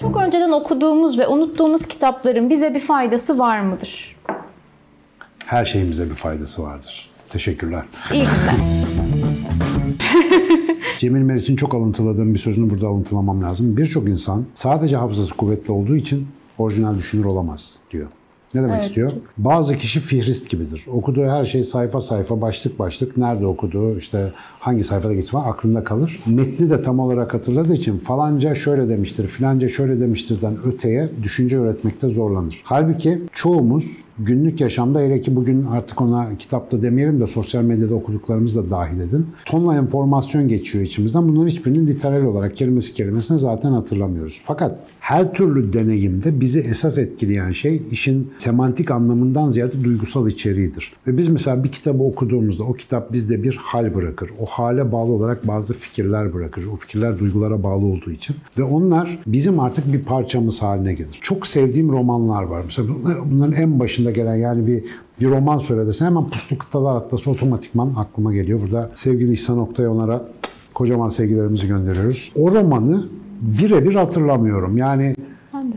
Çok önceden okuduğumuz ve unuttuğumuz kitapların bize bir faydası var mıdır? Her şeyimize bir faydası vardır. Teşekkürler. İyi günler. Cemil Meriç'in çok alıntıladığım bir sözünü burada alıntılamam lazım. Birçok insan sadece hafızası kuvvetli olduğu için orijinal düşünür olamaz diyor. Ne demek Evet, istiyor? Bazı kişi fihrist gibidir. Okuduğu her şey sayfa sayfa, başlık başlık, nerede okuduğu, işte hangi sayfada geçti falan aklında kalır. Metni de tam olarak hatırladığı için falanca şöyle demiştir, filanca şöyle demiştirden öteye düşünce öğretmekte zorlanır. Halbuki çoğumuz günlük yaşamda hele ki bugün artık ona kitapta demeyelim de sosyal medyada okuduklarımız da dahil edin. Tonla enformasyon geçiyor içimizden. Bunların hiçbirini literal olarak kelimesi kelimesine zaten hatırlamıyoruz. Fakat her türlü deneyimde bizi esas etkileyen şey işin semantik anlamından ziyade duygusal içeriğidir. Ve biz mesela bir kitabı okuduğumuzda o kitap bizde bir hal bırakır. O hale bağlı olarak bazı fikirler bırakır. O fikirler duygulara bağlı olduğu için. Ve onlar bizim artık bir parçamız haline gelir. Çok sevdiğim romanlar var. Mesela bunların en başında gelen yani bir bir roman söyle desen hemen Puslu Kıtalar Atlası otomatikman aklıma geliyor. Burada sevgili İhsan Oktay onlara kocaman sevgilerimizi gönderiyoruz. O romanı birebir hatırlamıyorum. Yani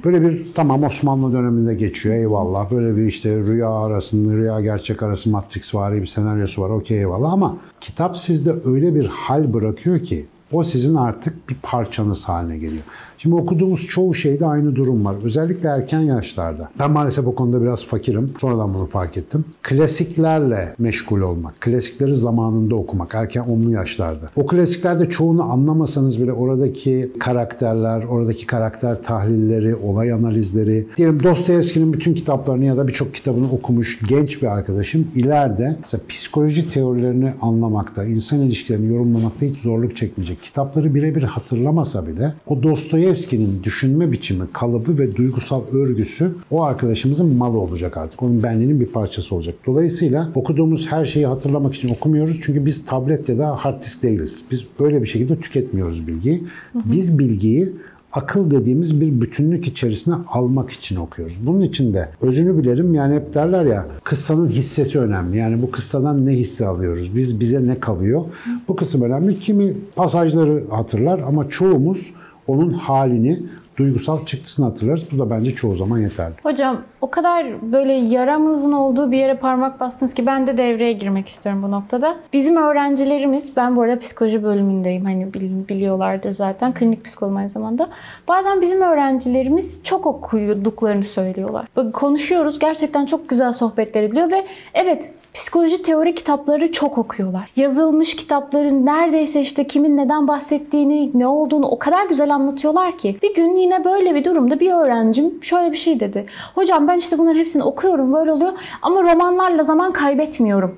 Böyle bir tamam Osmanlı döneminde geçiyor eyvallah. Böyle bir işte rüya arasında rüya gerçek arası Matrix var bir senaryosu var okey eyvallah ama kitap sizde öyle bir hal bırakıyor ki o sizin artık bir parçanız haline geliyor. Şimdi okuduğumuz çoğu şeyde aynı durum var. Özellikle erken yaşlarda. Ben maalesef o konuda biraz fakirim. Sonradan bunu fark ettim. Klasiklerle meşgul olmak. Klasikleri zamanında okumak. Erken onlu yaşlarda. O klasiklerde çoğunu anlamasanız bile oradaki karakterler, oradaki karakter tahlilleri, olay analizleri. Diyelim Dostoyevski'nin bütün kitaplarını ya da birçok kitabını okumuş genç bir arkadaşım ileride mesela psikoloji teorilerini anlamakta, insan ilişkilerini yorumlamakta hiç zorluk çekmeyecek. Kitapları birebir hatırlamasa bile o Dostoyevski'nin düşünme biçimi, kalıbı ve duygusal örgüsü o arkadaşımızın malı olacak artık. Onun benliğinin bir parçası olacak. Dolayısıyla okuduğumuz her şeyi hatırlamak için okumuyoruz. Çünkü biz tablet ya da hard disk değiliz. Biz böyle bir şekilde tüketmiyoruz bilgiyi. Biz bilgiyi akıl dediğimiz bir bütünlük içerisine almak için okuyoruz. Bunun için de özünü bilerim yani hep derler ya kıssanın hissesi önemli. Yani bu kıssadan ne hisse alıyoruz? Biz bize ne kalıyor? Bu kısım önemli. Kimi pasajları hatırlar ama çoğumuz onun halini, duygusal çıktısını hatırlarız. Bu da bence çoğu zaman yeterli. Hocam o kadar böyle yaramızın olduğu bir yere parmak bastınız ki ben de devreye girmek istiyorum bu noktada. Bizim öğrencilerimiz, ben bu arada psikoloji bölümündeyim hani biliyorlardır zaten klinik psikolog aynı zamanda. Bazen bizim öğrencilerimiz çok okuduklarını söylüyorlar. Konuşuyoruz gerçekten çok güzel sohbetler ediliyor ve evet Psikoloji teori kitapları çok okuyorlar. Yazılmış kitapların neredeyse işte kimin neden bahsettiğini, ne olduğunu o kadar güzel anlatıyorlar ki. Bir gün yine böyle bir durumda bir öğrencim şöyle bir şey dedi. Hocam ben işte bunların hepsini okuyorum böyle oluyor ama romanlarla zaman kaybetmiyorum.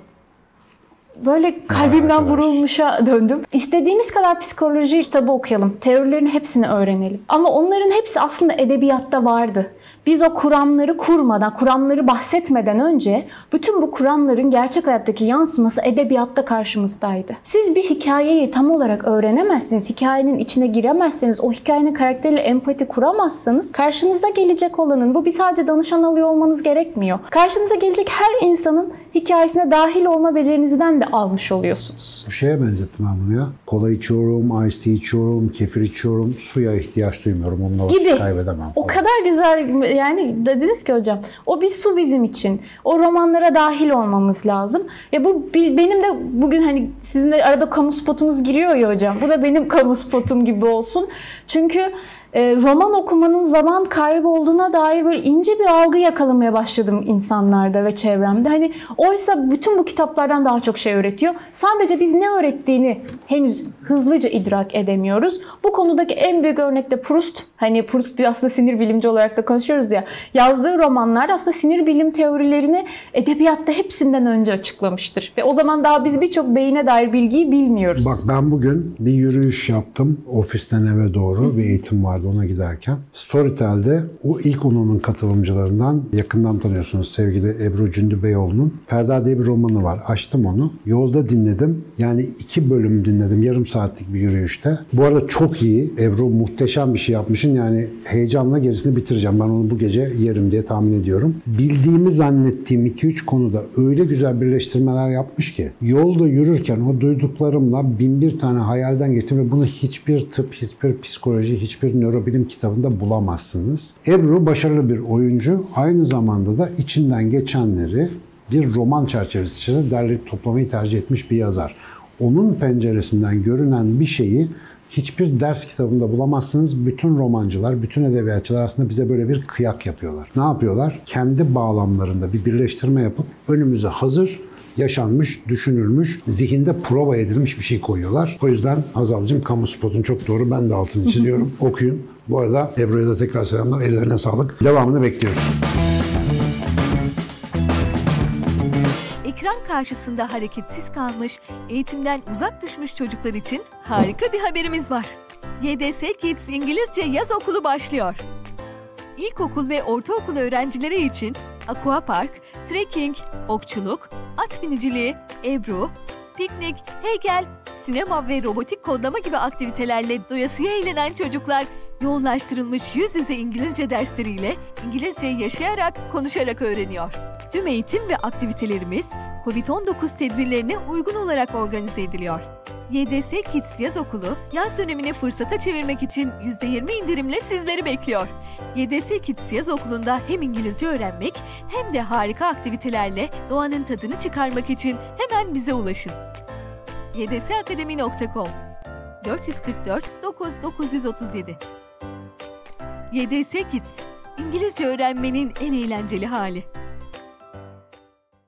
Böyle kalbimden vurulmuşa döndüm. İstediğimiz kadar psikoloji kitabı okuyalım. Teorilerin hepsini öğrenelim. Ama onların hepsi aslında edebiyatta vardı. Biz o kuramları kurmadan, kuramları bahsetmeden önce bütün bu kuramların gerçek hayattaki yansıması edebiyatta karşımızdaydı. Siz bir hikayeyi tam olarak öğrenemezsiniz, hikayenin içine giremezseniz, o hikayenin karakteriyle empati kuramazsanız karşınıza gelecek olanın, bu bir sadece danışan alıyor olmanız gerekmiyor. Karşınıza gelecek her insanın hikayesine dahil olma becerinizden de almış oluyorsunuz. Bu şeye benzettim ben bunu ya. Kola içiyorum, ice tea içiyorum, kefir içiyorum, suya ihtiyaç duymuyorum. Onunla Gibi. kaybedemem. O kadar güzel yani dediniz ki hocam o bir su bizim için. O romanlara dahil olmamız lazım. Ya bu benim de bugün hani sizin de arada kamu spotunuz giriyor ya hocam. Bu da benim kamu spotum gibi olsun. Çünkü roman okumanın zaman kaybı olduğuna dair böyle ince bir algı yakalamaya başladım insanlarda ve çevremde. Hani oysa bütün bu kitaplardan daha çok şey öğretiyor. Sadece biz ne öğrettiğini henüz hızlıca idrak edemiyoruz. Bu konudaki en büyük örnek de Proust. Hani Proust bir aslında sinir bilimci olarak da konuşuyoruz ya. Yazdığı romanlar aslında sinir bilim teorilerini edebiyatta hepsinden önce açıklamıştır. Ve o zaman daha biz birçok beyine dair bilgiyi bilmiyoruz. Bak ben bugün bir yürüyüş yaptım ofisten eve doğru bir eğitim vardı vardı ona giderken. Storytel'de o ilk onunun katılımcılarından yakından tanıyorsunuz sevgili Ebru Cündü Beyoğlu'nun Ferda diye bir romanı var. Açtım onu. Yolda dinledim. Yani iki bölüm dinledim. Yarım saatlik bir yürüyüşte. Bu arada çok iyi. Ebru muhteşem bir şey yapmışsın. Yani heyecanla gerisini bitireceğim. Ben onu bu gece yerim diye tahmin ediyorum. Bildiğimi zannettiğim 2-3 konuda öyle güzel birleştirmeler yapmış ki yolda yürürken o duyduklarımla bin bir tane hayalden geçtim ve bunu hiçbir tıp, hiçbir psikoloji, hiçbir nörobilim kitabında bulamazsınız. Ebru başarılı bir oyuncu. Aynı zamanda da içinden geçenleri bir roman çerçevesi içinde derleyip toplamayı tercih etmiş bir yazar. Onun penceresinden görünen bir şeyi hiçbir ders kitabında bulamazsınız. Bütün romancılar, bütün edebiyatçılar aslında bize böyle bir kıyak yapıyorlar. Ne yapıyorlar? Kendi bağlamlarında bir birleştirme yapıp önümüze hazır yaşanmış, düşünülmüş, zihinde prova edilmiş bir şey koyuyorlar. O yüzden Hazal'cığım kamu spotun çok doğru. Ben de altını çiziyorum. Okuyun. Bu arada Ebru'ya da tekrar selamlar. Ellerine sağlık. Devamını bekliyoruz. Ekran karşısında hareketsiz kalmış, eğitimden uzak düşmüş çocuklar için harika bir haberimiz var. YDS Kids İngilizce Yaz Okulu başlıyor. İlkokul ve ortaokul öğrencileri için aquapark, trekking, okçuluk, at biniciliği, ebru, piknik, heykel, sinema ve robotik kodlama gibi aktivitelerle doyasıya eğlenen çocuklar yoğunlaştırılmış yüz yüze İngilizce dersleriyle İngilizceyi yaşayarak, konuşarak öğreniyor. Tüm eğitim ve aktivitelerimiz COVID-19 tedbirlerine uygun olarak organize ediliyor. YDS Kids Yaz Okulu, yaz dönemini fırsata çevirmek için %20 indirimle sizleri bekliyor. YDS Kids Yaz Okulu'nda hem İngilizce öğrenmek hem de harika aktivitelerle doğanın tadını çıkarmak için hemen bize ulaşın. ydsakademi.com 444 9937 YDS Kids, İngilizce öğrenmenin en eğlenceli hali.